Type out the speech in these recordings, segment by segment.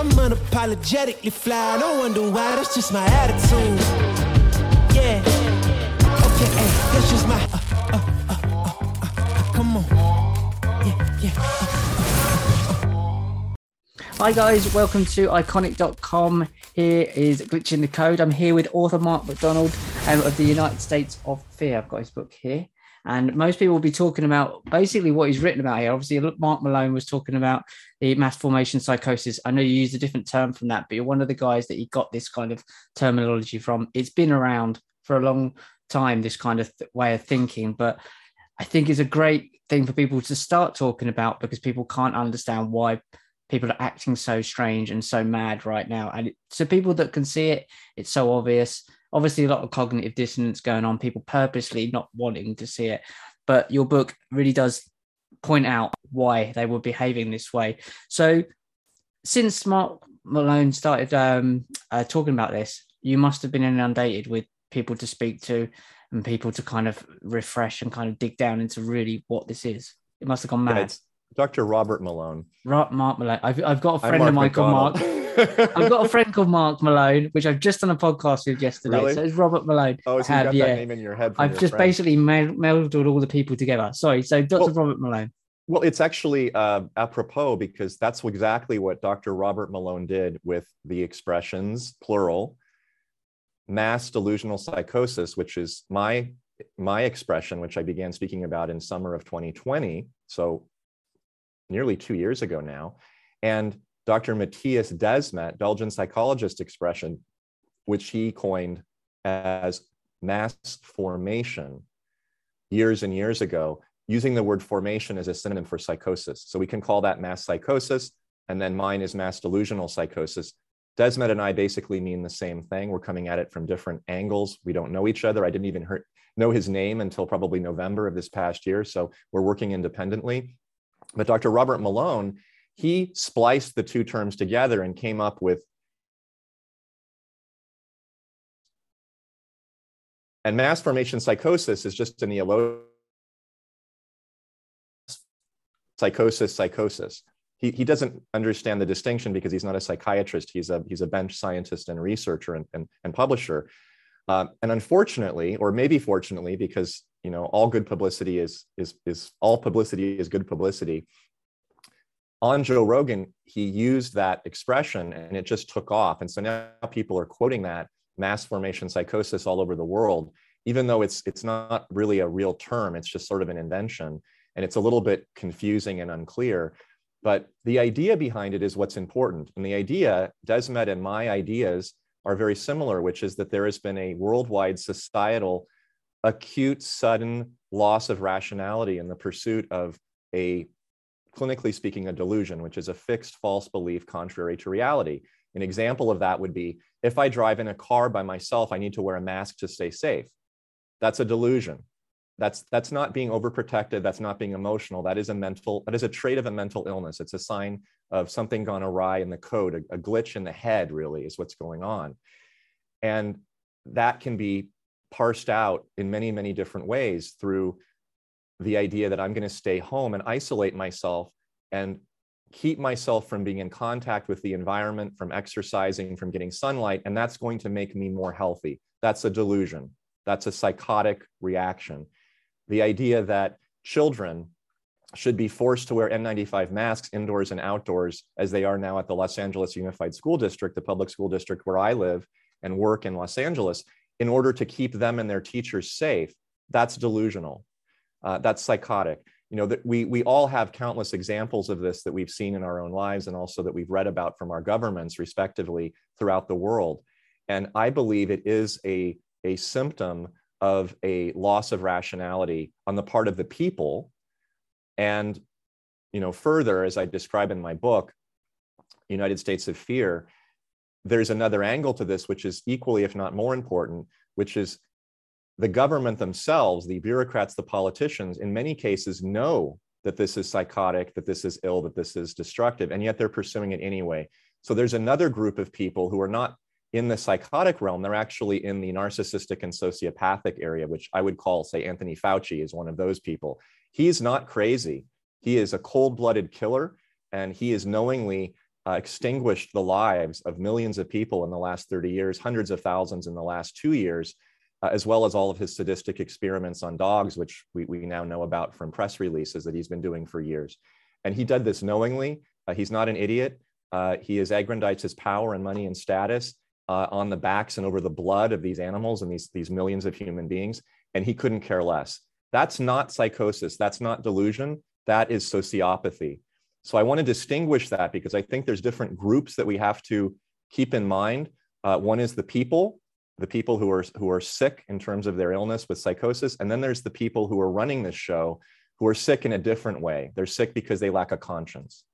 I'm unapologetically fly. No wonder why, that's just my attitude. Yeah. Okay, hey, that's just my. Uh, uh, uh, uh, uh, come on. Yeah, yeah. Hi guys, welcome to iconic.com. Here is Glitching the Code. I'm here with author Mark McDonald um, of the United States of Fear. I've got his book here. And most people will be talking about basically what he's written about here. Obviously, Mark Malone was talking about the mass formation psychosis. I know you used a different term from that, but you're one of the guys that he got this kind of terminology from. It's been around for a long time, this kind of th- way of thinking, but I think it's a great thing for people to start talking about because people can't understand why people are acting so strange and so mad right now. And it, so people that can see it, it's so obvious obviously a lot of cognitive dissonance going on, people purposely not wanting to see it. But your book really does point out why they were behaving this way. So since Mark Malone started um, uh, talking about this, you must have been inundated with people to speak to and people to kind of refresh and kind of dig down into really what this is. It must have gone mad. Yeah, Dr. Robert Malone. Mark Malone. I've, I've got a friend of mine called Mark. I've got a friend called Mark Malone, which I've just done a podcast with yesterday. Really? So it's Robert Malone. Oh, so you got yeah. that name in your head. I've just friend. basically melded all the people together. Sorry. So Dr. Well, Robert Malone. Well, it's actually uh, apropos because that's exactly what Dr. Robert Malone did with the expressions, plural, mass delusional psychosis, which is my my expression, which I began speaking about in summer of 2020. So nearly two years ago now. And Dr. Mattias Desmet, Belgian psychologist expression, which he coined as mass formation years and years ago, using the word formation as a synonym for psychosis. So we can call that mass psychosis, and then mine is mass delusional psychosis. Desmet and I basically mean the same thing. We're coming at it from different angles. We don't know each other. I didn't even hear, know his name until probably November of this past year. So we're working independently. But Dr. Robert Malone, he spliced the two terms together and came up with and mass formation psychosis is just a neologism psychosis psychosis he, he doesn't understand the distinction because he's not a psychiatrist he's a he's a bench scientist and researcher and, and, and publisher uh, and unfortunately or maybe fortunately because you know all good publicity is is is all publicity is good publicity. On joe rogan he used that expression and it just took off. And so now people are quoting that mass formation psychosis all over the world even though it's it's not really a real term. It's just sort of an invention and it's a little bit confusing and unclear. But the idea behind it is what's important. And the idea desmet and my ideas are very similar which is that there has been a worldwide societal acute, sudden loss of rationality in the pursuit of a, clinically speaking, a delusion, which is a fixed false belief contrary to reality. An example of that would be if I drive in a car by myself, I need to wear a mask to stay safe. That's a delusion. That's, that's not being overprotected. That's not being emotional. That is a mental, that is a trait of a mental illness. It's a sign of something gone awry in the code, a, a glitch in the head, really, is what's going on. And that can be parsed out in many, many different ways through the idea that I'm going to stay home and isolate myself and keep myself from being in contact with the environment, from exercising, from getting sunlight. And that's going to make me more healthy. That's a delusion. That's a psychotic reaction. The idea that children should be forced to wear N95 masks indoors and outdoors, as they are now at the Los Angeles Unified School District, the public school district where I live and work in Los Angeles, in order to keep them and their teachers safe, that's delusional. Uh, that's psychotic. You know that we we all have countless examples of this that we've seen in our own lives and also that we've read about from our governments, respectively, throughout the world. And I believe it is a a symptom of a loss of rationality on the part of the people. And you know, further, as I describe in my book, United States of Fear, there's another angle to this, which is equally, if not more important, which is the government themselves, the bureaucrats, the politicians, in many cases know that this is psychotic, that this is ill, that this is destructive, and yet they're pursuing it anyway. So there's another group of people who are not in the psychotic realm, they're actually in the narcissistic and sociopathic area, which I would call, say, Anthony Fauci is one of those people. He's not crazy. He is a cold blooded killer, and he is knowingly uh, extinguished the lives of millions of people in the last 30 years, hundreds of thousands in the last two years, uh, as well as all of his sadistic experiments on dogs, which we, we now know about from press releases that he's been doing for years. And he did this knowingly. Uh, he's not an idiot. Uh, he has aggrandized his power and money and status uh, on the backs and over the blood of these animals and these, these millions of human beings. And he couldn't care less. That's not psychosis. That's not delusion. That is sociopathy. So I want to distinguish that because I think there's different groups that we have to keep in mind. Uh, one is the people, the people who are who are sick in terms of their illness with psychosis, and then there's the people who are running this show who are sick in a different way. They're sick because they lack a conscience.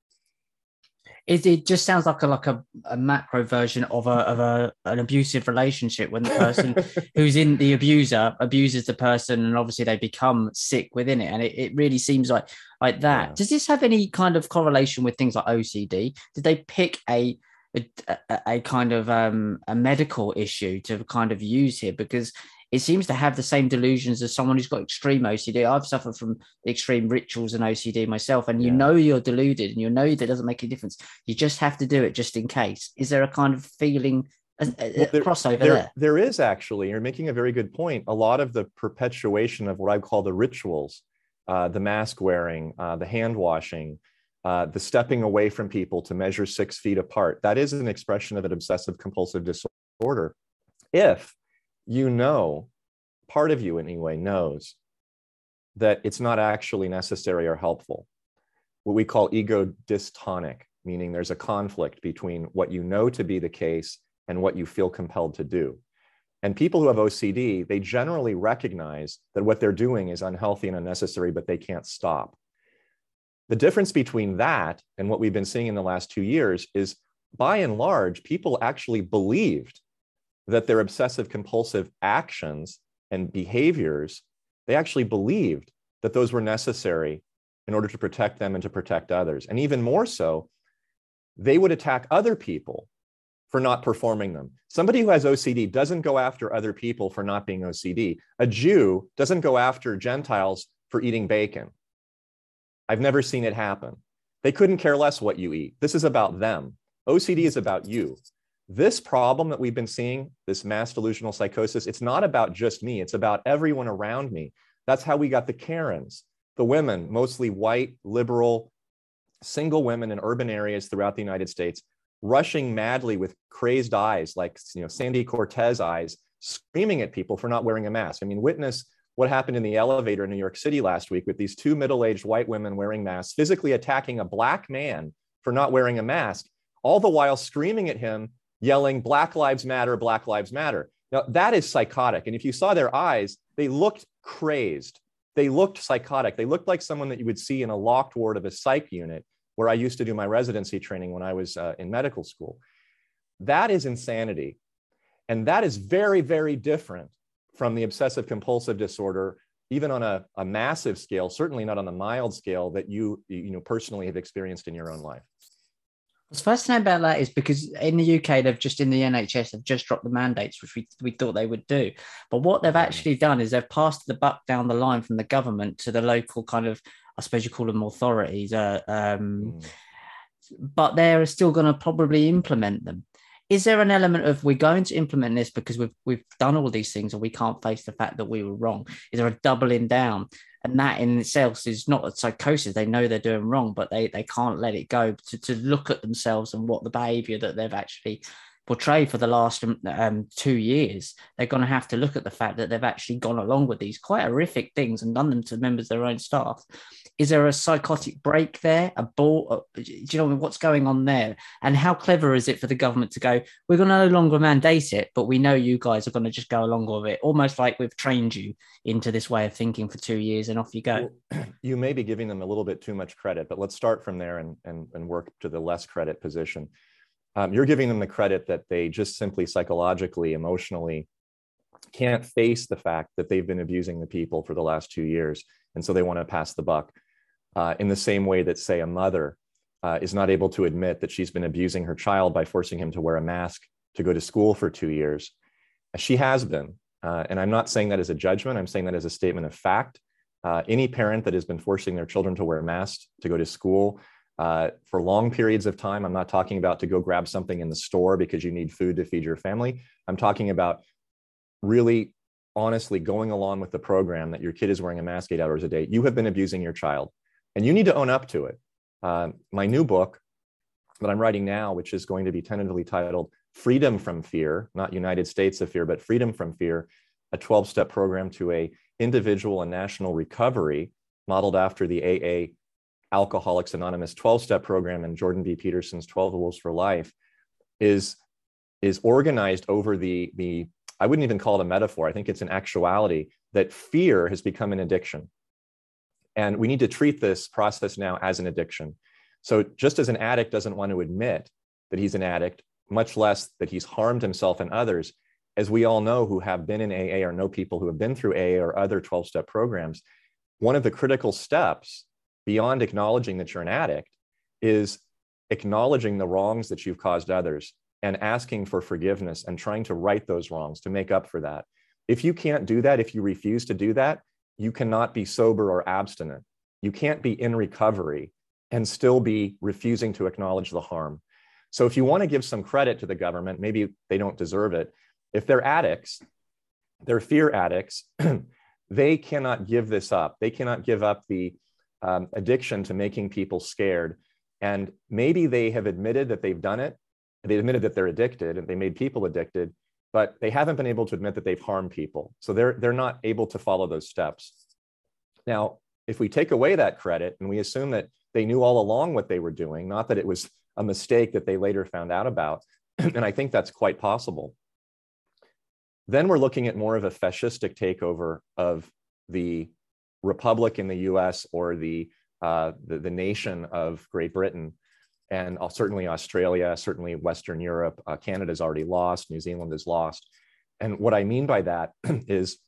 It, it just sounds like a like a, a macro version of a of a an abusive relationship when the person who's in the abuser abuses the person and obviously they become sick within it and it, it really seems like like that. Yeah. Does this have any kind of correlation with things like OCD? Did they pick a a, a, kind of um, a medical issue to kind of use here because it seems to have the same delusions as someone who's got extreme OCD. I've suffered from extreme rituals and OCD myself, and you yeah. know you're deluded and you know that doesn't make a difference. You just have to do it just in case. Is there a kind of feeling? A, a well, there, crossover there, there. There is actually. You're making a very good point. A lot of the perpetuation of what I call the rituals, uh, the mask wearing, uh, the hand washing, uh, the stepping away from people to measure six feet apart, that is an expression of an obsessive compulsive disorder. If you know, part of you anyway knows that it's not actually necessary or helpful. What we call ego dystonic, meaning there's a conflict between what you know to be the case and what you feel compelled to do. And people who have OCD, they generally recognize that what they're doing is unhealthy and unnecessary, but they can't stop. The difference between that and what we've been seeing in the last two years is by and large, people actually believed that their obsessive compulsive actions and behaviors, they actually believed that those were necessary in order to protect them and to protect others. And even more so, they would attack other people for not performing them. Somebody who has OCD doesn't go after other people for not being OCD. A Jew doesn't go after Gentiles for eating bacon. I've never seen it happen. They couldn't care less what you eat. This is about them. OCD is about you this problem that we've been seeing, this mass delusional psychosis, it's not about just me, it's about everyone around me. That's how we got the Karens, the women, mostly white, liberal, single women in urban areas throughout the United States, rushing madly with crazed eyes, like you know, Sandy Cortez eyes, screaming at people for not wearing a mask. I mean, witness what happened in the elevator in New York City last week with these two middle aged white women wearing masks, physically attacking a black man for not wearing a mask, all the while screaming at him yelling, Black Lives Matter, Black Lives Matter. Now, that is psychotic. And if you saw their eyes, they looked crazed. They looked psychotic. They looked like someone that you would see in a locked ward of a psych unit where I used to do my residency training when I was uh, in medical school. That is insanity. And that is very, very different from the obsessive compulsive disorder, even on a, a massive scale, certainly not on the mild scale that you, you know, personally have experienced in your own life. What's fascinating about that is because in the UK, they've just in the NHS, they've just dropped the mandates, which we, we thought they would do. But what they've actually done is they've passed the buck down the line from the government to the local kind of, I suppose you call them authorities. Uh, um, mm. But they're still going to probably implement them. Is there an element of we're going to implement this because we've we've done all these things and we can't face the fact that we were wrong? Is there a doubling down? And that in itself is not a psychosis. They know they're doing wrong but they they can't let it go to, to look at themselves and what the behavior that they've actually portrayed for the last um, um two years they're going to have to look at the fact that they've actually gone along with these quite horrific things and done them to members of their own staff. Is there a psychotic break there? A ball uh, do you know what's going on there? And how clever is it for the government to go we're going to no longer mandate it but we know you guys are going to just go along with it almost like we've trained you into this way of thinking for two years and off you go. You may be giving them a little bit too much credit but let's start from there and, and, and work to the less credit position um, you're giving them the credit that they just simply psychologically emotionally can't face the fact that they've been abusing the people for the last two years and so they want to pass the buck uh, in the same way that, say, a mother uh, is not able to admit that she's been abusing her child by forcing him to wear a mask to go to school for two years. She has been. Uh, and I'm not saying that as a judgment, I'm saying that as a statement of fact. Uh, any parent that has been forcing their children to wear masks to go to school uh, for long periods of time. I'm not talking about to go grab something in the store because you need food to feed your family. I'm talking about really honestly going along with the program that your kid is wearing a mask eight hours a day. You have been abusing your child and you need to own up to it. Uh, my new book that I'm writing now, which is going to be tentatively titled Freedom from Fear, not United States of Fear, but Freedom from Fear, a 12 step program to a individual and national recovery modeled after the AA Alcoholics Anonymous 12 step program and Jordan B. Peterson's 12 Rules for Life is, is organized over the, the, I wouldn't even call it a metaphor. I think it's an actuality that fear has become an addiction. And we need to treat this process now as an addiction. So just as an addict doesn't want to admit that he's an addict, much less that he's harmed himself and others, as we all know who have been in AA or know people who have been through AA or other 12 step programs, one of the critical steps beyond acknowledging that you're an addict is acknowledging the wrongs that you've caused others and asking for forgiveness and trying to right those wrongs to make up for that. If you can't do that, if you refuse to do that, you cannot be sober or abstinent. You can't be in recovery and still be refusing to acknowledge the harm. So if you want to give some credit to the government, maybe they don't deserve it, if they're addicts, they're fear addicts, they cannot give this up. They cannot give up the um, addiction to making people scared. And maybe they have admitted that they've done it. They admitted that they're addicted and they made people addicted, but they haven't been able to admit that they've harmed people. So they're, they're not able to follow those steps. Now, if we take away that credit and we assume that they knew all along what they were doing, not that it was a mistake that they later found out about, and I think that's quite possible, then we're looking at more of a fascistic takeover of the republic in the US or the, uh, the, the, nation of Great Britain. And uh, certainly Australia, certainly Western Europe, uh, Canada's already lost, New Zealand is lost. And what I mean by that is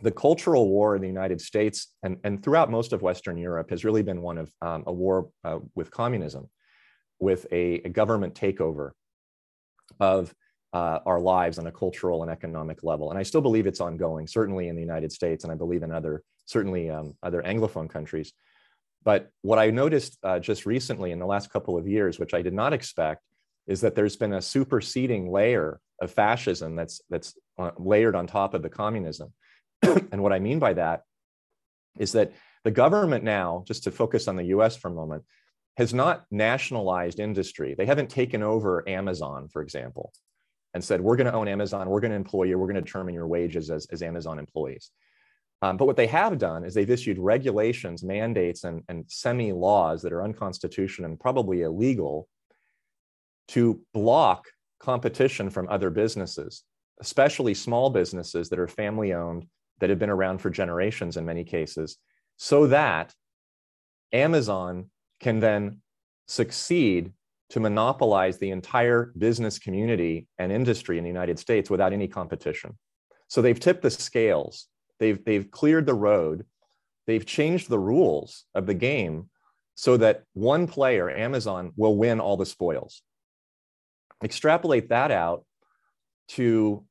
the cultural war in the United States and, and throughout most of Western Europe has really been one of um, a war uh, with communism, with a, a government takeover of uh, our lives on a cultural and economic level. And I still believe it's ongoing, certainly in the United States, and I believe in other, certainly um, other Anglophone countries. But what I noticed uh, just recently in the last couple of years, which I did not expect, is that there's been a superseding layer of fascism that's, that's uh, layered on top of the communism. and what I mean by that is that the government now, just to focus on the US for a moment, has not nationalized industry. They haven't taken over Amazon, for example and said, we're going to own Amazon, we're going to employ you, we're going to determine your wages as, as Amazon employees. Um, but what they have done is they've issued regulations, mandates, and, and semi laws that are unconstitutional and probably illegal to block competition from other businesses, especially small businesses that are family owned, that have been around for generations in many cases, so that Amazon can then succeed to monopolize the entire business community and industry in the United States without any competition. So they've tipped the scales, they've, they've cleared the road, they've changed the rules of the game so that one player, Amazon, will win all the spoils. Extrapolate that out to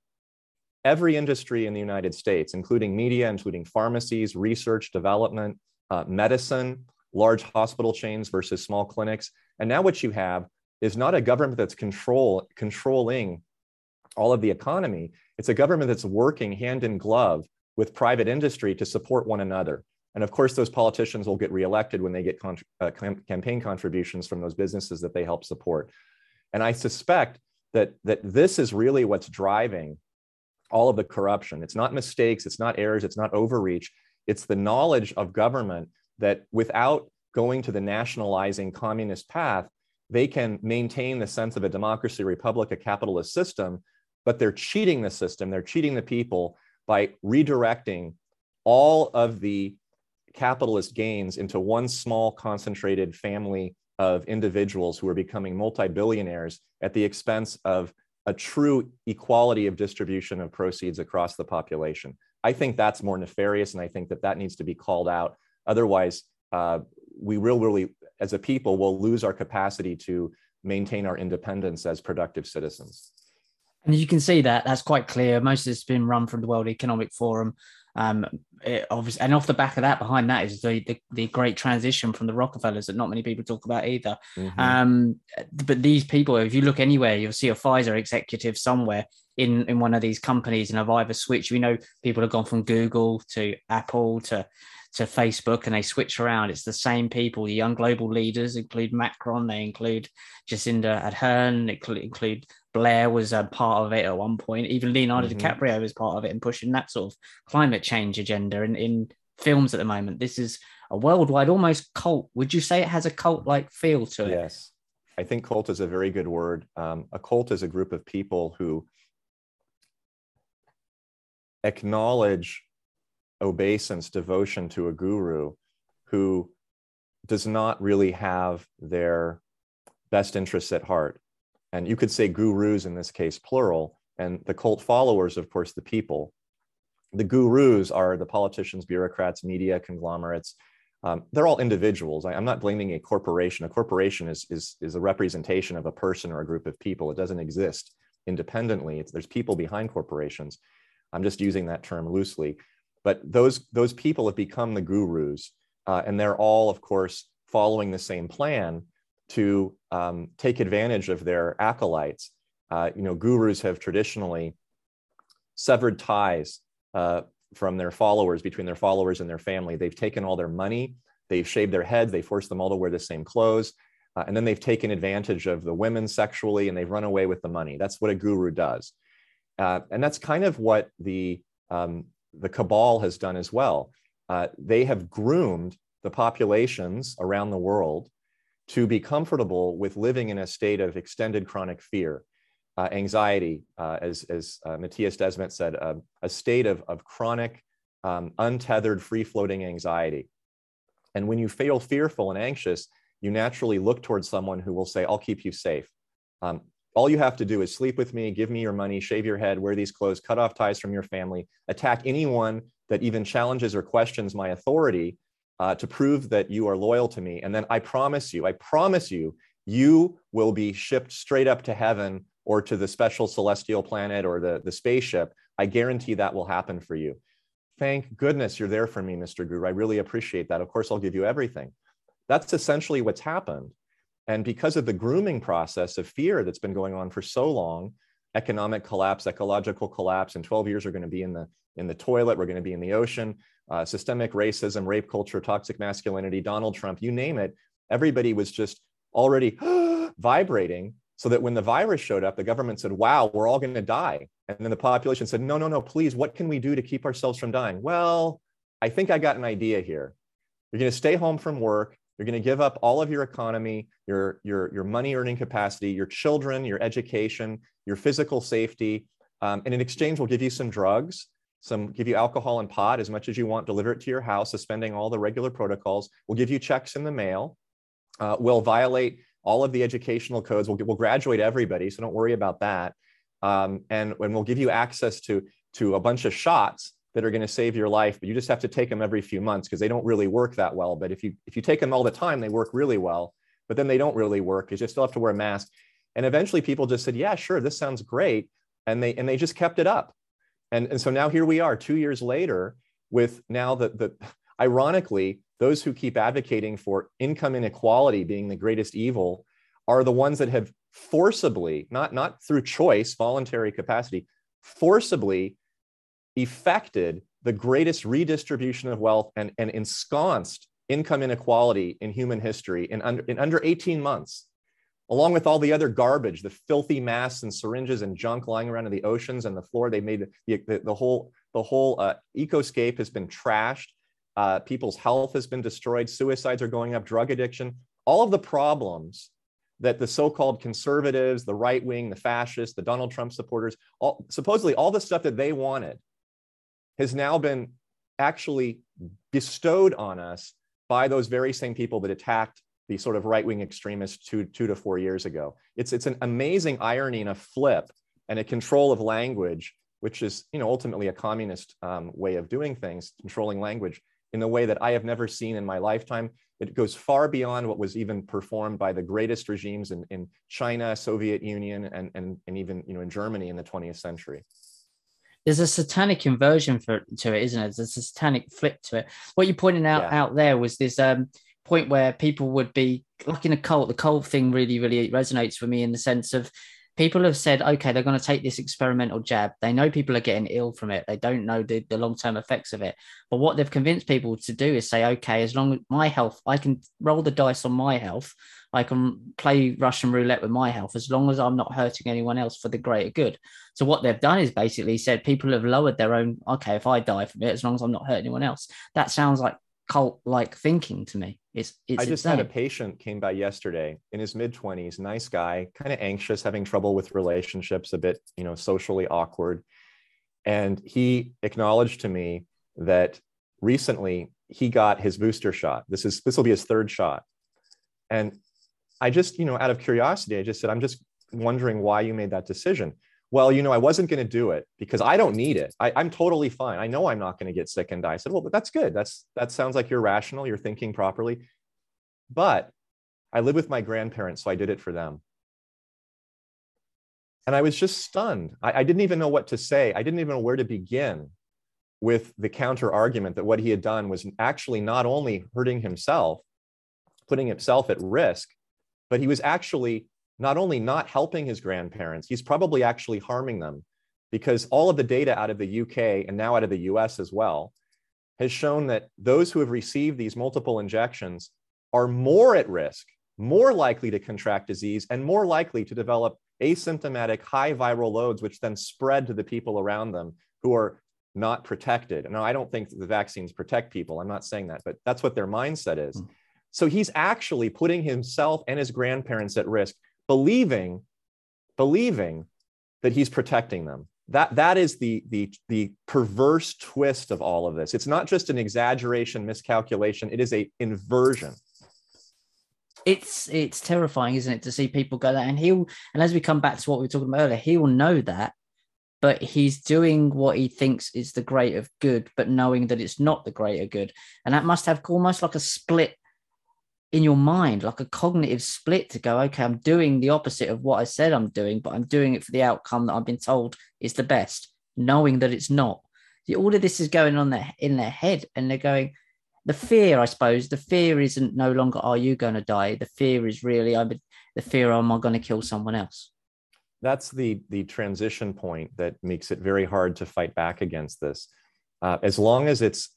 every industry in the United States, including media, including pharmacies, research, development, uh, medicine, large hospital chains versus small clinics. And now what you have is not a government that's control controlling all of the economy. It's a government that's working hand in glove with private industry to support one another. And of course, those politicians will get reelected when they get con- uh, campaign contributions from those businesses that they help support. And I suspect that, that this is really what's driving all of the corruption. It's not mistakes, it's not errors, it's not overreach. It's the knowledge of government that without going to the nationalizing communist path, they can maintain the sense of a democracy, republic, a capitalist system, but they're cheating the system, they're cheating the people by redirecting all of the capitalist gains into one small concentrated family of individuals who are becoming multi-billionaires at the expense of a true equality of distribution of proceeds across the population. I think that's more nefarious, and I think that that needs to be called out. Otherwise, uh, we will really, as a people, will lose our capacity to maintain our independence as productive citizens. And you can see that that's quite clear. Most of it's been run from the World Economic Forum. Um, it obviously, and off the back of that, behind that is the, the, the great transition from the Rockefellers that not many people talk about either. Mm-hmm. Um, but these people, if you look anywhere, you'll see a Pfizer executive somewhere in in one of these companies, and have either switched. We know people have gone from Google to Apple to to Facebook and they switch around. It's the same people. The young global leaders include Macron, they include Jacinda Ardern, include, include Blair was a part of it at one point. Even Leonardo mm-hmm. DiCaprio was part of it and pushing that sort of climate change agenda in, in films at the moment. This is a worldwide, almost cult. Would you say it has a cult like feel to it? Yes. I think cult is a very good word. Um, a cult is a group of people who acknowledge obeisance, devotion to a guru who does not really have their best interests at heart. And you could say gurus in this case, plural, and the cult followers, of course, the people. The gurus are the politicians, bureaucrats, media conglomerates. Um, they're all individuals. I, am not blaming a corporation. A corporation is, is, is a representation of a person or a group of people. It doesn't exist independently. It's, there's people behind corporations. I'm just using that term loosely. But those, those people have become the gurus, uh, and they're all, of course, following the same plan to um, take advantage of their acolytes. Uh, you know, gurus have traditionally severed ties uh, from their followers, between their followers and their family. They've taken all their money, they've shaved their heads, they forced them all to wear the same clothes, uh, and then they've taken advantage of the women sexually and they've run away with the money. That's what a guru does. Uh, and that's kind of what the um, the cabal has done as well. Uh, they have groomed the populations around the world to be comfortable with living in a state of extended chronic fear, uh, anxiety, uh, as, as uh, Mattias Desmet said, uh, a state of, of chronic, um, untethered, free floating anxiety. And when you feel fearful and anxious, you naturally look towards someone who will say, I'll keep you safe. Um, all you have to do is sleep with me, give me your money, shave your head, wear these clothes, cut off ties from your family, attack anyone that even challenges or questions my authority uh, to prove that you are loyal to me. And then I promise you, I promise you, you will be shipped straight up to heaven or to the special celestial planet or the, the spaceship. I guarantee that will happen for you. Thank goodness you're there for me, Mr. Guru. I really appreciate that. Of course, I'll give you everything. That's essentially what's happened. And because of the grooming process of fear that's been going on for so long, economic collapse, ecological collapse, in 12 years, we're going to be in the, in the toilet, we're going to be in the ocean, uh, systemic racism, rape culture, toxic masculinity, Donald Trump, you name it. Everybody was just already vibrating so that when the virus showed up, the government said, wow, we're all going to die. And then the population said, no, no, no, please, what can we do to keep ourselves from dying? Well, I think I got an idea here. You're going to stay home from work. You're going to give up all of your economy, your, your, your money earning capacity, your children, your education, your physical safety. Um, and in exchange, we'll give you some drugs, some give you alcohol and pot as much as you want, deliver it to your house, suspending all the regular protocols. We'll give you checks in the mail. Uh, we'll violate all of the educational codes. We'll, we'll graduate everybody, so don't worry about that. Um, and, and we'll give you access to, to a bunch of shots that are going to save your life, but you just have to take them every few months because they don't really work that well. But if you if you take them all the time, they work really well. But then they don't really work because you still have to wear a mask. And eventually, people just said, "Yeah, sure, this sounds great," and they and they just kept it up. And and so now here we are, two years later, with now the the ironically those who keep advocating for income inequality being the greatest evil are the ones that have forcibly, not not through choice, voluntary capacity, forcibly effected the greatest redistribution of wealth and, and ensconced income inequality in human history in under, in under 18 months, along with all the other garbage, the filthy masks and syringes and junk lying around in the oceans and the floor. They made the, the, the whole, the whole uh, ecoscape has been trashed. Uh, people's health has been destroyed. Suicides are going up, drug addiction. All of the problems that the so-called conservatives, the right wing, the fascists, the Donald Trump supporters, all, supposedly all the stuff that they wanted has now been actually bestowed on us by those very same people that attacked the sort of right-wing extremists two, two to four years ago. It's, it's an amazing irony and a flip and a control of language, which is you know, ultimately a communist um, way of doing things, controlling language in a way that I have never seen in my lifetime. It goes far beyond what was even performed by the greatest regimes in, in China, Soviet Union, and, and, and even you know, in Germany in the 20th century. There's a satanic inversion for to it, isn't it? There's a satanic flip to it. What you pointed out Yeah. out there was this um point where people would be like in a cult. The cult thing really, really resonates with me in the sense of people have said, okay, they're going to take this experimental jab. They know people are getting ill from it. They don't know the, the long term effects of it. But what they've convinced people to do is say, okay, as long as my health, I can roll the dice on my health. I can play Russian roulette with my health as long as I'm not hurting anyone else for the greater good. So what they've done is basically said people have lowered their own. Okay, if I die from it, as long as I'm not hurting anyone else, that sounds like cult like thinking to me. It's it's I just had a patient came by yesterday in his mid 20s, nice guy, kind of anxious, having trouble with relationships, a bit, you know, socially awkward. And he acknowledged to me that recently he got his booster shot. This is this will be his third shot. And I just, you know, out of curiosity, I just said, I'm just wondering why you made that decision. Well, you know, I wasn't going to do it because I don't need it. I, I'm totally fine. I know I'm not going to get sick and die. I said, well, but that's good. That's that sounds like you're rational. You're thinking properly. But I live with my grandparents, so I did it for them. And I was just stunned. I, I didn't even know what to say. I didn't even know where to begin with the counter argument that what he had done was actually not only hurting himself, putting himself at risk, but he was actually not only not helping his grandparents, he's probably actually harming them because all of the data out of the UK and now out of the US as well has shown that those who have received these multiple injections are more at risk, more likely to contract disease, and more likely to develop asymptomatic high viral loads, which then spread to the people around them who are not protected. Now, I don't think the vaccines protect people. I'm not saying that, but that's what their mindset is. Mm. So he's actually putting himself and his grandparents at risk, believing, believing that he's protecting them. That, that is the, the, the perverse twist of all of this. It's not just an exaggeration, miscalculation, it is a inversion. it's it's terrifying, isn't it, to see people go that and he'll and as we come back to what we were talking about earlier, he will know that, but he's doing what he thinks is the greater good, but knowing that it's not the greater good. And that must have almost like a split in your mind, like a cognitive split to go, okay, I'm doing the opposite of what I said I'm doing, but I'm doing it for the outcome that I've been told is the best, knowing that it's not. All of this is going on there in their head, and they're going, the fear, I suppose, the fear isn't no longer are you going to die. The fear is really I'm the fear am I going to kill someone else. That's the the transition point that makes it very hard to fight back against this. Uh, as long as it's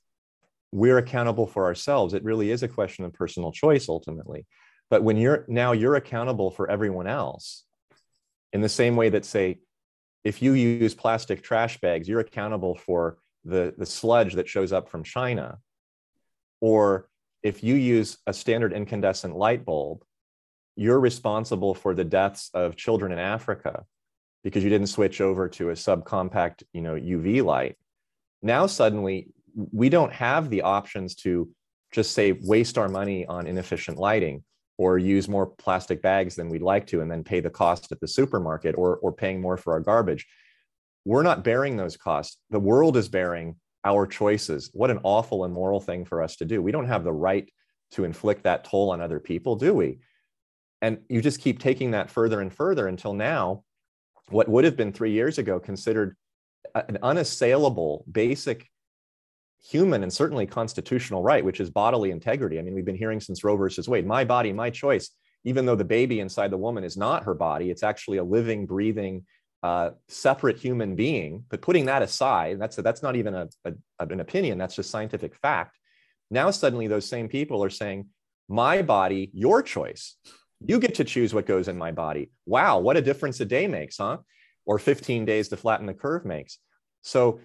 we're accountable for ourselves, it really is a question of personal choice ultimately. But when you're now you're accountable for everyone else, in the same way that say, if you use plastic trash bags, you're accountable for the the sludge that shows up from China or if you use a standard incandescent light bulb, you're responsible for the deaths of children in Africa because you didn't switch over to a subcompact, you know, UV light. Now suddenly we don't have the options to just say waste our money on inefficient lighting or use more plastic bags than we'd like to and then pay the cost at the supermarket or, or paying more for our garbage. We're not bearing those costs. The world is bearing our choices. What an awful and moral thing for us to do. We don't have the right to inflict that toll on other people, do we? And you just keep taking that further and further until now, what would have been three years ago considered an unassailable, basic human and certainly constitutional right, which is bodily integrity. I mean, we've been hearing since Roe versus Wade, my body, my choice, even though the baby inside the woman is not her body, it's actually a living, breathing, uh, separate human being. But putting that aside, that's, a, that's not even a, a, an opinion, that's just scientific fact. Now, suddenly, those same people are saying, my body, your choice. You get to choose what goes in my body. Wow, what a difference a day makes, huh? Or 15 days to flatten the curve makes. So,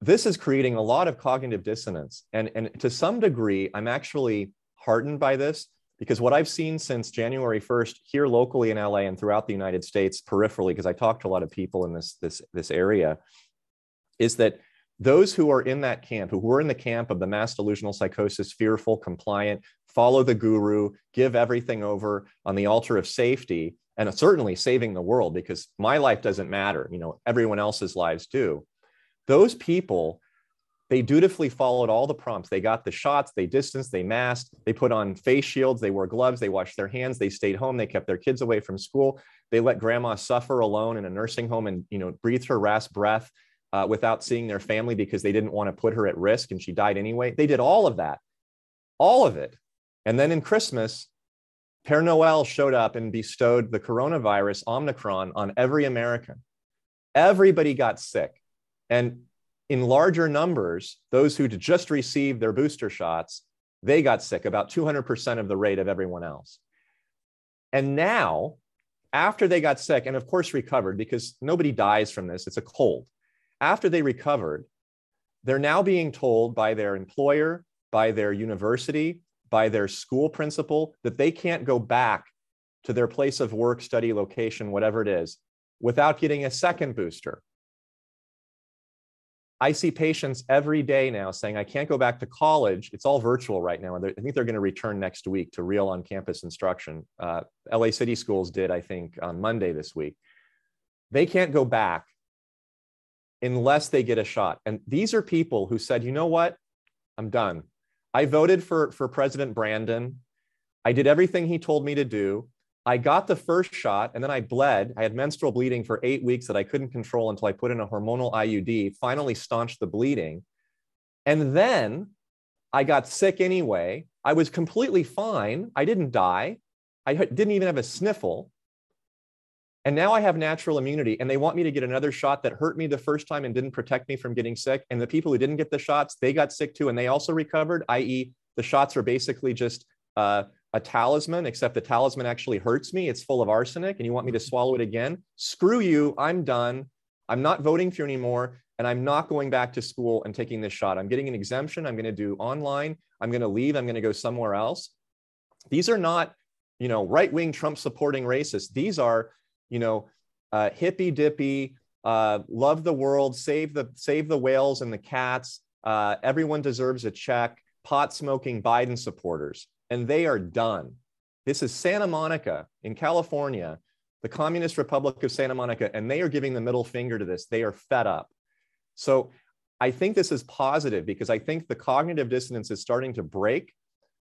this is creating a lot of cognitive dissonance. And, and to some degree, I'm actually heartened by this because what I've seen since January 1st here locally in LA and throughout the United States peripherally, because I talk to a lot of people in this, this, this area, is that those who are in that camp, who were in the camp of the mass delusional psychosis, fearful, compliant, follow the guru, give everything over on the altar of safety, and certainly saving the world because my life doesn't matter. You know, everyone else's lives do. Those people, they dutifully followed all the prompts. They got the shots, they distanced, they masked, they put on face shields, they wore gloves, they washed their hands, they stayed home, they kept their kids away from school, they let grandma suffer alone in a nursing home and you know breathed her last breath uh, without seeing their family because they didn't want to put her at risk and she died anyway. They did all of that, all of it. And then in Christmas, Père Noel showed up and bestowed the coronavirus Omicron on every American. Everybody got sick. And in larger numbers, those who just received their booster shots, they got sick, about 200% of the rate of everyone else. And now, after they got sick, and of course recovered, because nobody dies from this, it's a cold. After they recovered, they're now being told by their employer, by their university, by their school principal that they can't go back to their place of work, study, location, whatever it is, without getting a second booster. I see patients every day now saying, I can't go back to college. It's all virtual right now. And I think they're going to return next week to real on campus instruction. Uh, LA City Schools did, I think, on Monday this week. They can't go back unless they get a shot. And these are people who said, you know what? I'm done. I voted for, for President Brandon. I did everything he told me to do. I got the first shot and then I bled. I had menstrual bleeding for eight weeks that I couldn't control until I put in a hormonal IUD, finally staunched the bleeding. And then I got sick anyway. I was completely fine. I didn't die. I didn't even have a sniffle. And now I have natural immunity, and they want me to get another shot that hurt me the first time and didn't protect me from getting sick. And the people who didn't get the shots, they got sick too, and they also recovered, i.e., the shots are basically just uh, a talisman, except the talisman actually hurts me. It's full of arsenic and you want me to swallow it again? Screw you. I'm done. I'm not voting for you anymore. And I'm not going back to school and taking this shot. I'm getting an exemption. I'm going to do online. I'm going to leave. I'm going to go somewhere else. These are not, you know, right wing Trump supporting racists. These are, you know, uh, hippy dippy, uh, love the world, save the save the whales and the cats. Uh, everyone deserves a check. Pot smoking Biden supporters and they are done. This is Santa Monica in California, the Communist Republic of Santa Monica, and they are giving the middle finger to this. They are fed up. So I think this is positive because I think the cognitive dissonance is starting to break.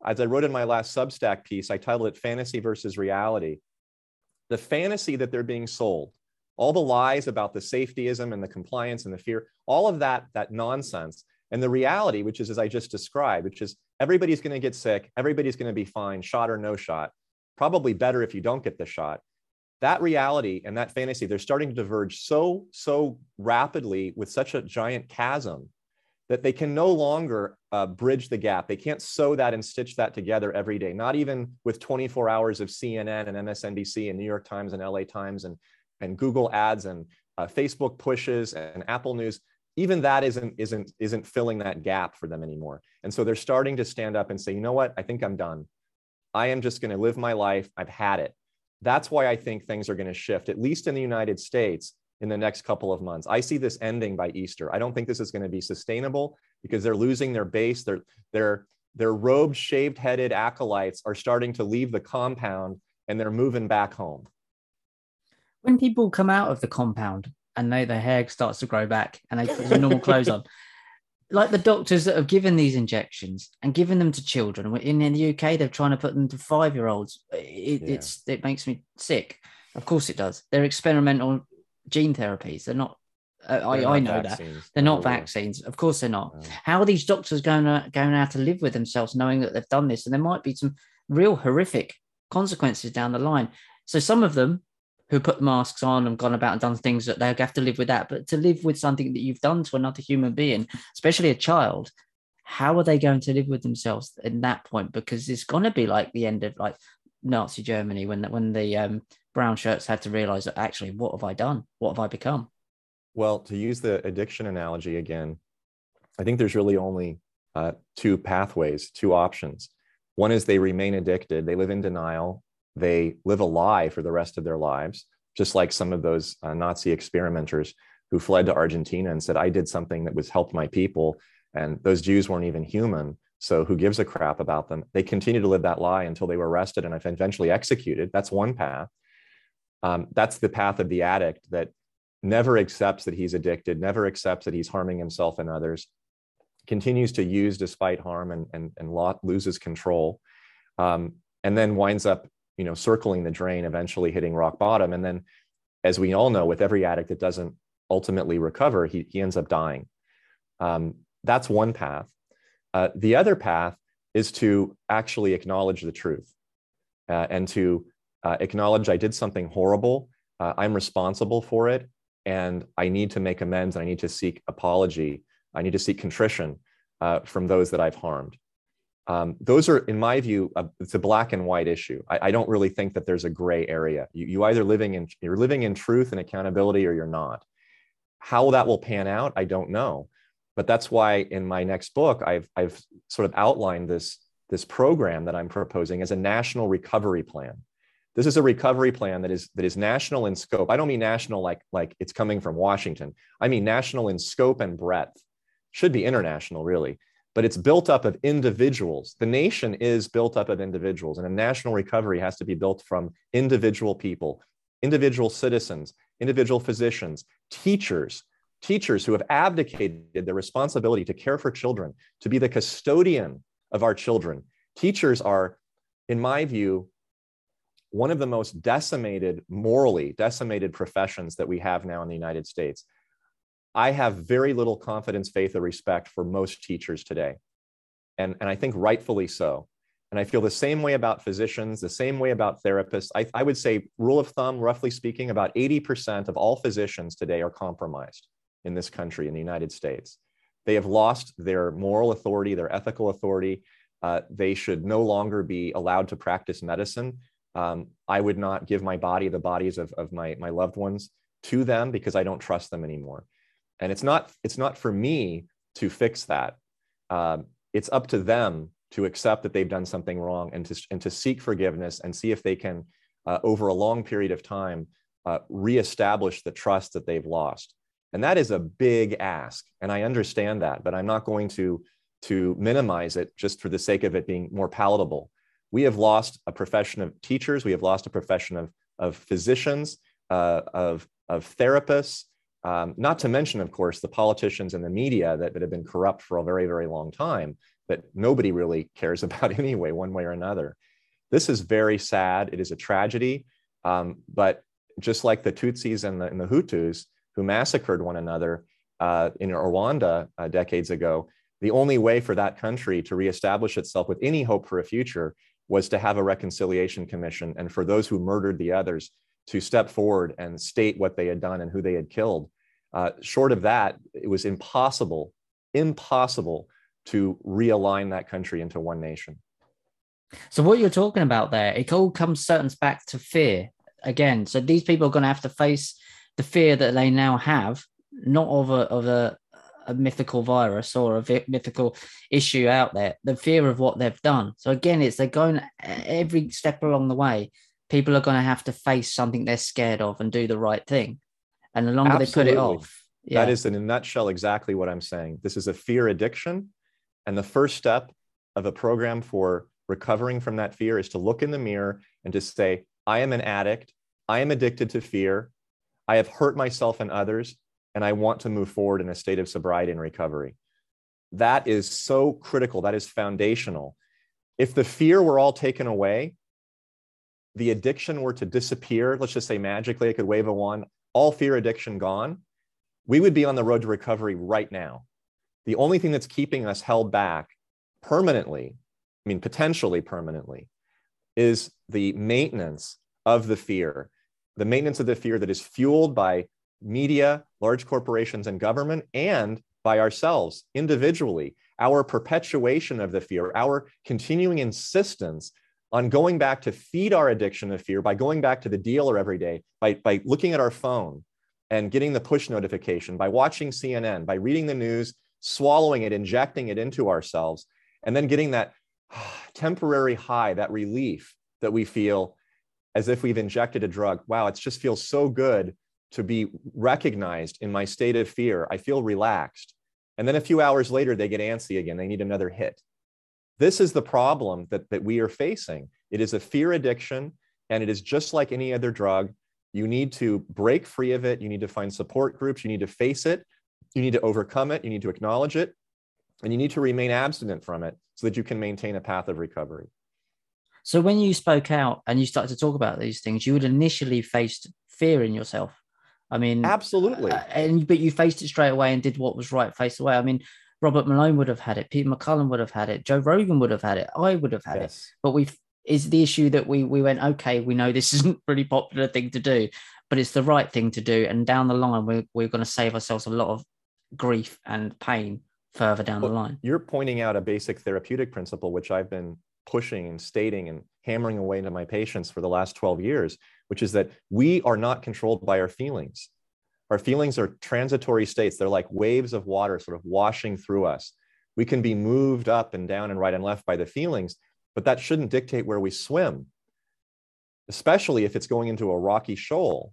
As I wrote in my last Substack piece, I titled it Fantasy versus Reality. The fantasy that they're being sold, all the lies about the safetyism and the compliance and the fear, all of that, that nonsense and the reality, which is as I just described, which is everybody's going to get sick, everybody's going to be fine, shot or no shot. Probably better if you don't get the shot. That reality and that fantasy, they're starting to diverge so, so rapidly with such a giant chasm that they can no longer uh, bridge the gap. They can't sew that and stitch that together every day, not even with 24 hours of CNN and MSNBC and New York Times and LA Times and, and Google ads and uh, Facebook pushes and Apple News even that isn't isn't isn't filling that gap for them anymore. And so they're starting to stand up and say you know what? I think i'm done. I am just going to live my life. I've had it. That's why i think things are going to shift at least in the united states in the next couple of months. I see this ending by easter. I don't think this is going to be sustainable because they're losing their base. Their their their robed shaved headed acolytes are starting to leave the compound and they're moving back home. When people come out of the compound and they, their hair starts to grow back and they put their normal clothes on. Like the doctors that have given these injections and given them to children in, in the UK, they're trying to put them to five year olds. It, yeah. It's it makes me sick. Of course, it does. They're experimental gene therapies. They're not. Uh, I, not I know vaccines. that they're not vaccines. Of course, they're not. No. How are these doctors going to going out to live with themselves, knowing that they've done this, and there might be some real horrific consequences down the line. So some of them who put masks on and gone about and done things that they have to live with that. But to live with something that you've done to another human being, especially a child, how are they going to live with themselves in that point? Because it's going to be like the end of like Nazi Germany when when the um, brown shirts had to realize that actually, what have I done? What have I become? Well, to use the addiction analogy again, I think there's really only uh, two pathways, two options. One is they remain addicted, they live in denial, they live a lie for the rest of their lives, just like some of those uh, Nazi experimenters who fled to Argentina and said, I did something that was helped my people. And those Jews weren't even human. So who gives a crap about them? They continue to live that lie until they were arrested and eventually executed. That's one path. Um, that's the path of the addict that never accepts that he's addicted, never accepts that he's harming himself and others, continues to use despite harm and, and, and loses control, um, and then winds up you know circling the drain eventually hitting rock bottom and then as we all know with every addict that doesn't ultimately recover, he, he ends up dying. Um, that's one path. Uh, the other path is to actually acknowledge the truth uh, and to uh, acknowledge I did something horrible. Uh, I'm responsible for it. And I need to make amends. And I need to seek apology. I need to seek contrition uh, from those that I've harmed. Um, those are, in my view, a, it's a black and white issue. I, I, don't really think that there's a gray area. You, you either living in you're living in truth and accountability, or you're not. How that will pan out, I don't know. But that's why in my next book, I've I've sort of outlined this this program that I'm proposing as a national recovery plan. This is a recovery plan that is that is national in scope. I don't mean national like like it's coming from Washington. I mean national in scope and breadth. Should be international, really but it's built up of individuals. The nation is built up of individuals, and a national recovery has to be built from individual people, individual citizens, individual physicians, teachers, teachers who have abdicated their responsibility to care for children, to be the custodian of our children. Teachers are, in my view, one of the most decimated, morally decimated professions that we have now in the United States. I have very little confidence, faith, or respect for most teachers today. And, and I think rightfully so. And I feel the same way about physicians, the same way about therapists. I, I would say, rule of thumb, roughly speaking, about 80% of all physicians today are compromised in this country, in the United States. They have lost their moral authority, their ethical authority. Uh, they should no longer be allowed to practice medicine. Um, I would not give my body, the bodies of, of my, my loved ones, to them because I don't trust them anymore and it's not it's not for me to fix that. Uh, it's up to them to accept that they've done something wrong and to and to seek forgiveness and see if they can uh, over a long period of time uh, reestablish the trust that they've lost. And that is a big ask. And i understand that but i'm not going to to minimize it just for the sake of it being more palatable. We have lost a profession of teachers. We have lost a profession of of physicians uh, of of therapists um, not to mention, of course, the politicians and the media that, that have been corrupt for a very, very long time that nobody really cares about anyway, one way or another. This is very sad. It is a tragedy. Um, but just like the Tutsis and the, and the Hutus who massacred one another uh, in Rwanda uh, decades ago, the only way for that country to reestablish itself with any hope for a future was to have a reconciliation commission and for those who murdered the others to step forward and state what they had done and who they had killed. Uh, short of that, it was impossible, impossible to realign that country into one nation. So what you're talking about there, it all comes certain back to fear again. So these people are going to have to face the fear that they now have, not of a of a, a mythical virus or a mythical issue out there. The fear of what they've done. So again, it's they're going every step along the way people are going to have to face something they're scared of and do the right thing. And the longer Absolutely. they put it off, yeah. that is in a nutshell exactly what I'm saying. This is a fear addiction. And the first step of a program for recovering from that fear is to look in the mirror and to say, I am an addict. I am addicted to fear. I have hurt myself and others, and I want to move forward in a state of sobriety and recovery. That is so critical. That is foundational. If the fear were all taken away, the addiction were to disappear, let's just say magically, I could wave a wand, all fear addiction gone, we would be on the road to recovery right now. The only thing that's keeping us held back permanently, I mean, potentially permanently, is the maintenance of the fear, the maintenance of the fear that is fueled by media, large corporations, and government, and by ourselves individually. Our perpetuation of the fear, our continuing insistence on going back to feed our addiction of fear by going back to the dealer every day, by, by looking at our phone and getting the push notification, by watching CNN, by reading the news, swallowing it, injecting it into ourselves, and then getting that temporary high, that relief that we feel as if we've injected a drug. Wow, it just feels so good to be recognized in my state of fear. I feel relaxed. And then a few hours later, they get antsy again. They need another hit. This is the problem that, that we are facing. It is a fear addiction, and it is just like any other drug. You need to break free of it. You need to find support groups. You need to face it. You need to overcome it. You need to acknowledge it. And you need to remain abstinent from it so that you can maintain a path of recovery. So, when you spoke out and you started to talk about these things, you had initially faced fear in yourself I mean, absolutely. Uh, and but you faced it straight away and did what was right face away. I mean, Robert Malone would have had it, Peter McCullough would have had it, Joe Rogan would have had it, I would have had yes. it. But we've is the issue that we we went okay, we know this isn't a really popular thing to do, but it's the right thing to do, and down the line we're we're going to save ourselves a lot of grief and pain further down well, the line. You're pointing out a basic therapeutic principle, which I've been pushing and stating and hammering away into my patients for the last 12 years, which is that we are not controlled by our feelings. Our feelings are transitory states. They're like waves of water sort of washing through us. We can be moved up and down and right and left by the feelings, but that shouldn't dictate where we swim, especially if it's going into a rocky shoal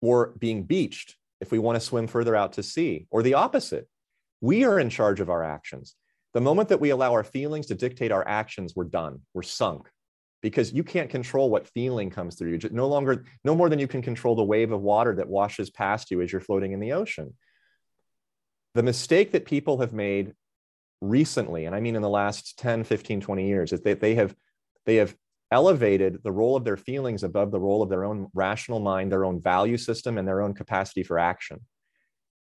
or being beached if we want to swim further out to sea, or the opposite. We are in charge of our actions. The moment that we allow our feelings to dictate our actions, we're done. We're sunk because you can't control what feeling comes through you. No longer, no more than you can control the wave of water that washes past you as you're floating in the ocean. The mistake that people have made recently, and I mean in the last 10, 15, 20 years, is that they have they have elevated the role of their feelings above the role of their own rational mind, their own value system, and their own capacity for action.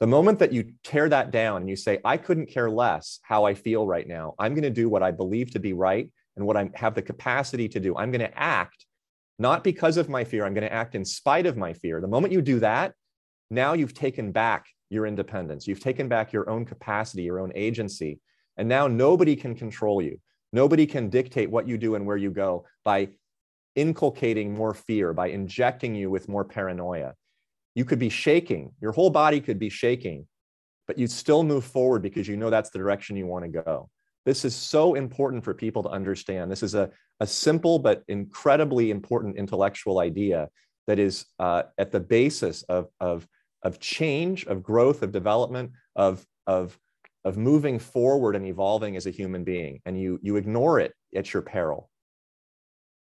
The moment that you tear that down and you say, I couldn't care less how I feel right now, I'm going to do what I believe to be right and what I have the capacity to do. I'm going to act not because of my fear, I'm going to act in spite of my fear. The moment you do that, now you've taken back your independence. You've taken back your own capacity, your own agency. And now nobody can control you. Nobody can dictate what you do and where you go by inculcating more fear, by injecting you with more paranoia you could be shaking, your whole body could be shaking, but you'd still move forward because you know that's the direction you want to go. This is so important for people to understand. This is a, a simple but incredibly important intellectual idea that is uh, at the basis of, of, of change, of growth, of development, of, of, of moving forward and evolving as a human being. And you, you ignore it at your peril.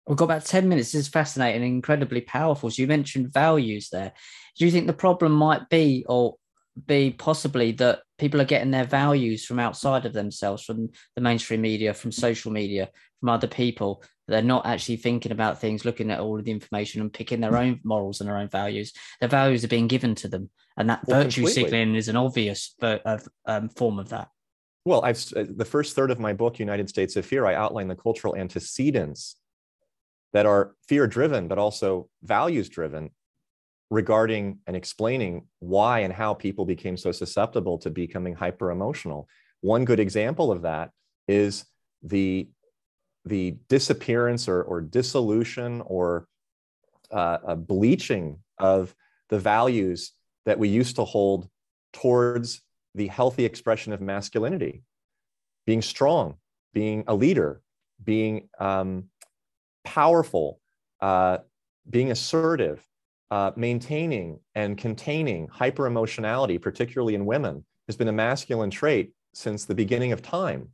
We've got about 10 minutes. This is fascinating and incredibly powerful. So you mentioned values there. Do you think the problem might be or be possibly that people are getting their values from outside of themselves, from the mainstream media, from social media, from other people? They're not actually thinking about things, looking at all of the information and picking their own morals and their own values. Their values are being given to them. And that well, virtue signaling is an obvious um, form of that. Well, I've the first third of my book, United States of Fear, I outline the cultural antecedents that are fear driven, but also values driven regarding and explaining why and how people became so susceptible to becoming hyper emotional. One good example of that is the, the disappearance or, or dissolution or uh, bleaching of the values that we used to hold towards the healthy expression of masculinity, being strong, being a leader, being um, powerful, uh, being assertive, uh, maintaining and containing hyper emotionality, particularly in women, has been a masculine trait since the beginning of time.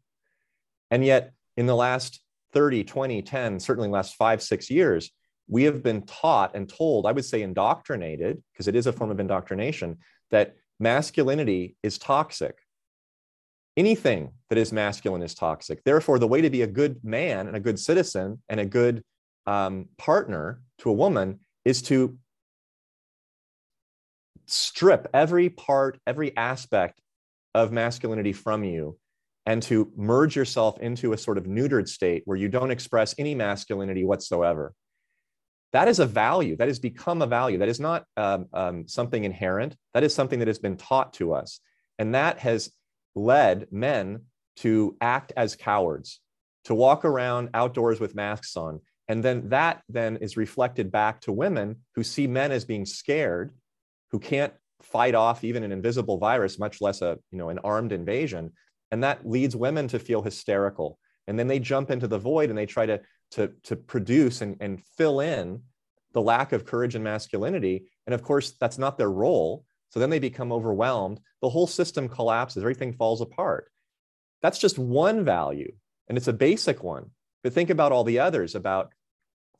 And yet, in the last 30, 20, 10, certainly last five, six years, we have been taught and told, I would say indoctrinated, because it is a form of indoctrination, that masculinity is toxic. Anything that is masculine is toxic. Therefore, the way to be a good man and a good citizen and a good um, partner to a woman is to strip every part, every aspect of masculinity from you and to merge yourself into a sort of neutered state where you don't express any masculinity whatsoever. That is a value. That has become a value. That is not um, um, something inherent. That is something that has been taught to us. And that has led men to act as cowards, to walk around outdoors with masks on. And then that then is reflected back to women who see men as being scared, who can't fight off even an invisible virus, much less a, you know, an armed invasion. And that leads women to feel hysterical. And then they jump into the void and they try to, to, to produce and, and fill in the lack of courage and masculinity. And of course, that's not their role. So then they become overwhelmed. The whole system collapses, everything falls apart. That's just one value, and it's a basic one. But think about all the others about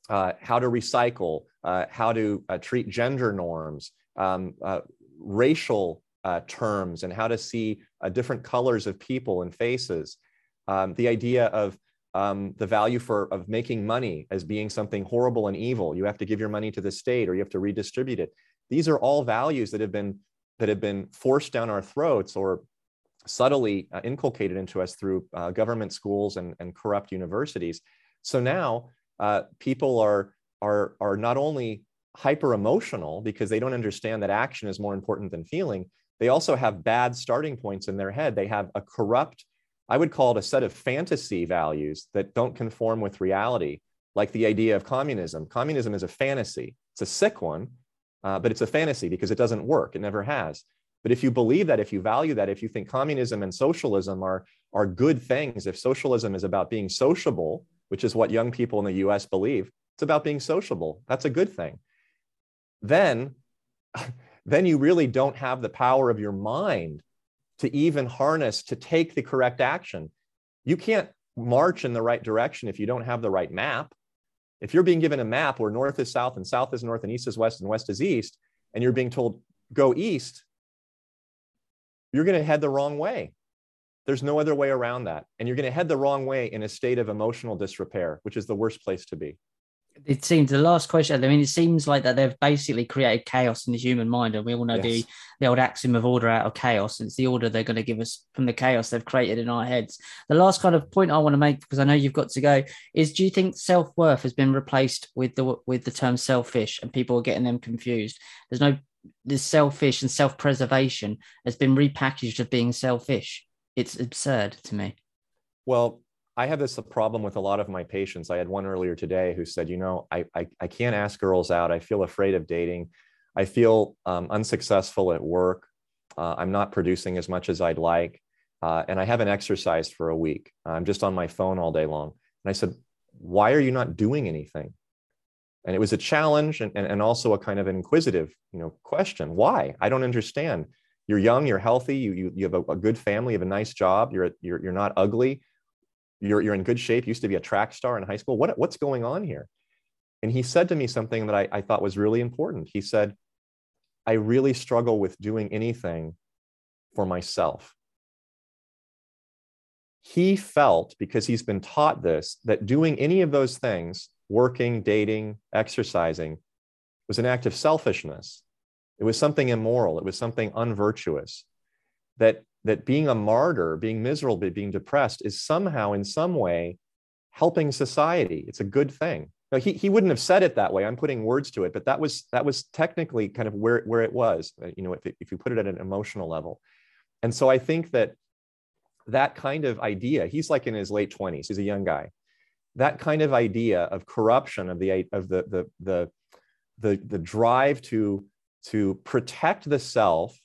uh, how to recycle, uh, how to uh, treat gender norms, um, uh, racial uh, terms, and how to see uh, different colors of people and faces. Um, the idea of um, the value for of making money as being something horrible and evil. You have to give your money to the state, or you have to redistribute it. These are all values that have been that have been forced down our throats or subtly uh, inculcated into us through uh, government schools and, and corrupt universities. So now uh, people are, are, are not only hyper emotional because they don't understand that action is more important than feeling, they also have bad starting points in their head. They have a corrupt, I would call it a set of fantasy values that don't conform with reality, like the idea of communism. Communism is a fantasy, it's a sick one, uh, but it's a fantasy because it doesn't work, it never has. But if you believe that, if you value that, if you think communism and socialism are, are good things, if socialism is about being sociable, which is what young people in the US believe, it's about being sociable. That's a good thing. Then, then you really don't have the power of your mind to even harness to take the correct action. You can't march in the right direction if you don't have the right map. If you're being given a map where north is south and south is north and east is west and west is east, and you're being told go east, you're going to head the wrong way. There's no other way around that. And you're going to head the wrong way in a state of emotional disrepair, which is the worst place to be. It seems the last question. I mean, it seems like that they've basically created chaos in the human mind, and we all know yes. the the old axiom of order out of chaos. It's the order they're going to give us from the chaos they've created in our heads. The last kind of point I want to make, because I know you've got to go, is: Do you think self worth has been replaced with the with the term selfish, and people are getting them confused? There's no this selfish and self-preservation has been repackaged of being selfish. It's absurd to me. Well, I have this problem with a lot of my patients. I had one earlier today who said, you know, I, I, I can't ask girls out. I feel afraid of dating. I feel um, unsuccessful at work. Uh, I'm not producing as much as I'd like. Uh, and I haven't exercised for a week. I'm just on my phone all day long. And I said, why are you not doing anything? and it was a challenge and, and, and also a kind of inquisitive you know question why i don't understand you're young you're healthy you, you, you have a, a good family you have a nice job you're, you're, you're not ugly you're, you're in good shape used to be a track star in high school what, what's going on here and he said to me something that I, I thought was really important he said i really struggle with doing anything for myself he felt because he's been taught this that doing any of those things working, dating, exercising was an act of selfishness. It was something immoral. It was something unvirtuous. That, that being a martyr, being miserable, being depressed is somehow, in some way, helping society. It's a good thing. Now, he, he wouldn't have said it that way. I'm putting words to it, but that was that was technically kind of where, where it was, uh, you know, if, if you put it at an emotional level. And so I think that that kind of idea, he's like in his late 20s, he's a young guy that kind of idea of corruption of the of the the the the, the drive to to protect the self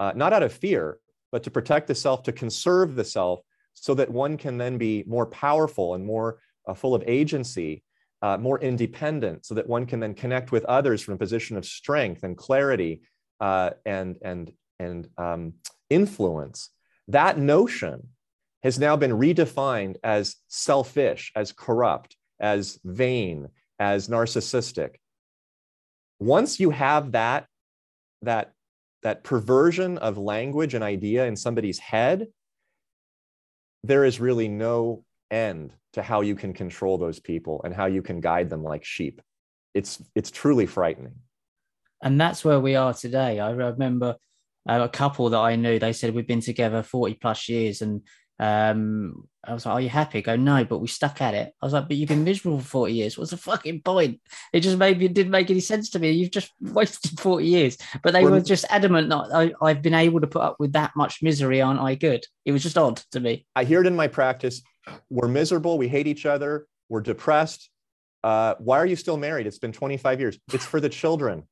uh, not out of fear but to protect the self to conserve the self so that one can then be more powerful and more uh, full of agency uh, more independent so that one can then connect with others from a position of strength and clarity uh, and and and um, influence that notion has now been redefined as selfish, as corrupt, as vain, as narcissistic. Once you have that, that, that perversion of language and idea in somebody's head, there is really no end to how you can control those people and how you can guide them like sheep. It's, it's truly frightening. And that's where we are today. I remember uh, a couple that I knew, they said we've been together 40 plus years and um, I was like, Are you happy? I go, no, but we stuck at it. I was like, But you've been miserable for 40 years. What's the fucking point? It just maybe it didn't make any sense to me. You've just wasted 40 years. But they were just adamant that I, I've been able to put up with that much misery, aren't I good? It was just odd to me. I hear it in my practice. We're miserable. We hate each other. We're depressed. Uh, why are you still married? It's been 25 years. It's for the children.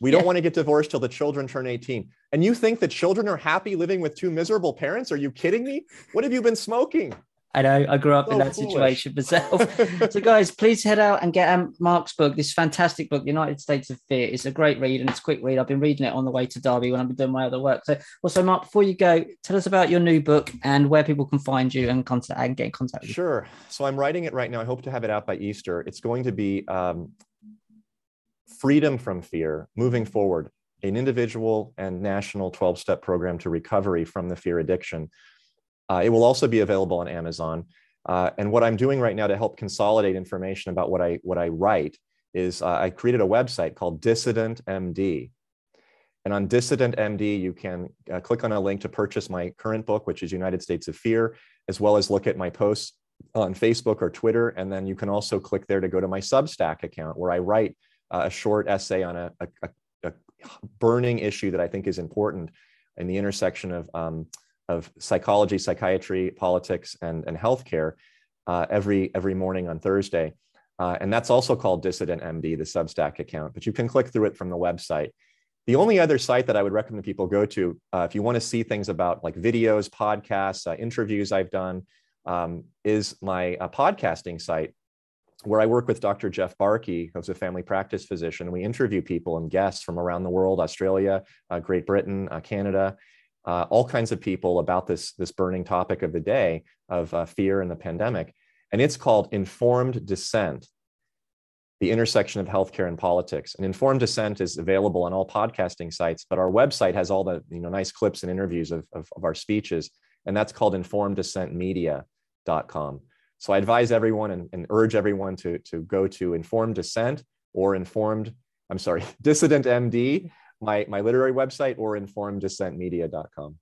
We don't want to get divorced till the children turn 18. And you think that children are happy living with two miserable parents? Are you kidding me? What have you been smoking? I know. I grew up so in that foolish. situation myself. so, guys, please head out and get um, Mark's book. This fantastic book, United States of Fear. It's a great read and it's a quick read. I've been reading it on the way to Derby when I've been doing my other work. So, also, Mark, before you go, tell us about your new book and where people can find you and contact and get in contact with you. Sure. So, I'm writing it right now. I hope to have it out by Easter. It's going to be um, freedom from fear moving forward, an individual and national 12 step program to recovery from the fear addiction. Uh, it will also be available on Amazon. Uh, and what I'm doing right now to help consolidate information about what I, what I write is uh, I created a website called Dissident MD. And on Dissident MD, you can uh, click on a link to purchase my current book, which is United States of Fear, as well as look at my posts on Facebook or Twitter. And then you can also click there to go to my Substack account where I write uh, a short essay on a, a, a, burning issue that I think is important in the intersection of, um, of psychology, psychiatry, politics, and, and healthcare uh, every, every morning on Thursday. Uh, and that's also called Dissident MD, the Substack account, but you can click through it from the website. The only other site that I would recommend people go to, uh, if you want to see things about like videos, podcasts, uh, interviews I've done, um, is my uh, podcasting site where I work with Dr. Jeff Barke, who's a family practice physician. We interview people and guests from around the world, Australia, uh, Great Britain, uh, Canada, uh, all kinds of people about this, this burning topic of the day of uh, fear and the pandemic. And it's called Informed Dissent, the intersection of healthcare and politics. And Informed Dissent is available on all podcasting sites, but our website has all the you know, nice clips and interviews of, of, of our speeches. And that's called informeddissentmedia.com. So I advise everyone and, and, urge everyone to, to go to Informed Dissent or Informed, I'm sorry, Dissident MD, my, my literary website, or informeddissentmedia.com.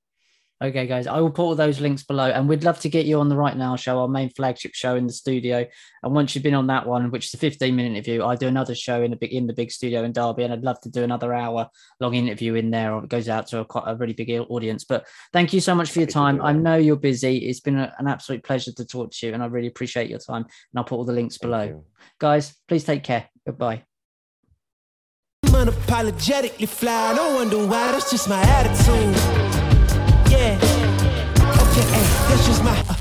Okay, guys, I will put all those links below, and we'd love to get you on the Right Now show, our main flagship show in the studio. And once you've been on that one, which is a 15 minute interview, I do another show in the big in the big studio in Derby, and I'd love to do another hour long interview in there. Or it goes out to a, quite a really big audience. But thank you so much for your time. I know you're busy. It's been a, an absolute pleasure to talk to you, and I really appreciate your time. And I'll put all the links below. Guys, please take care. Goodbye. I'm unapologetically fly. No wonder why. That's just my attitude. Hey, that's just my.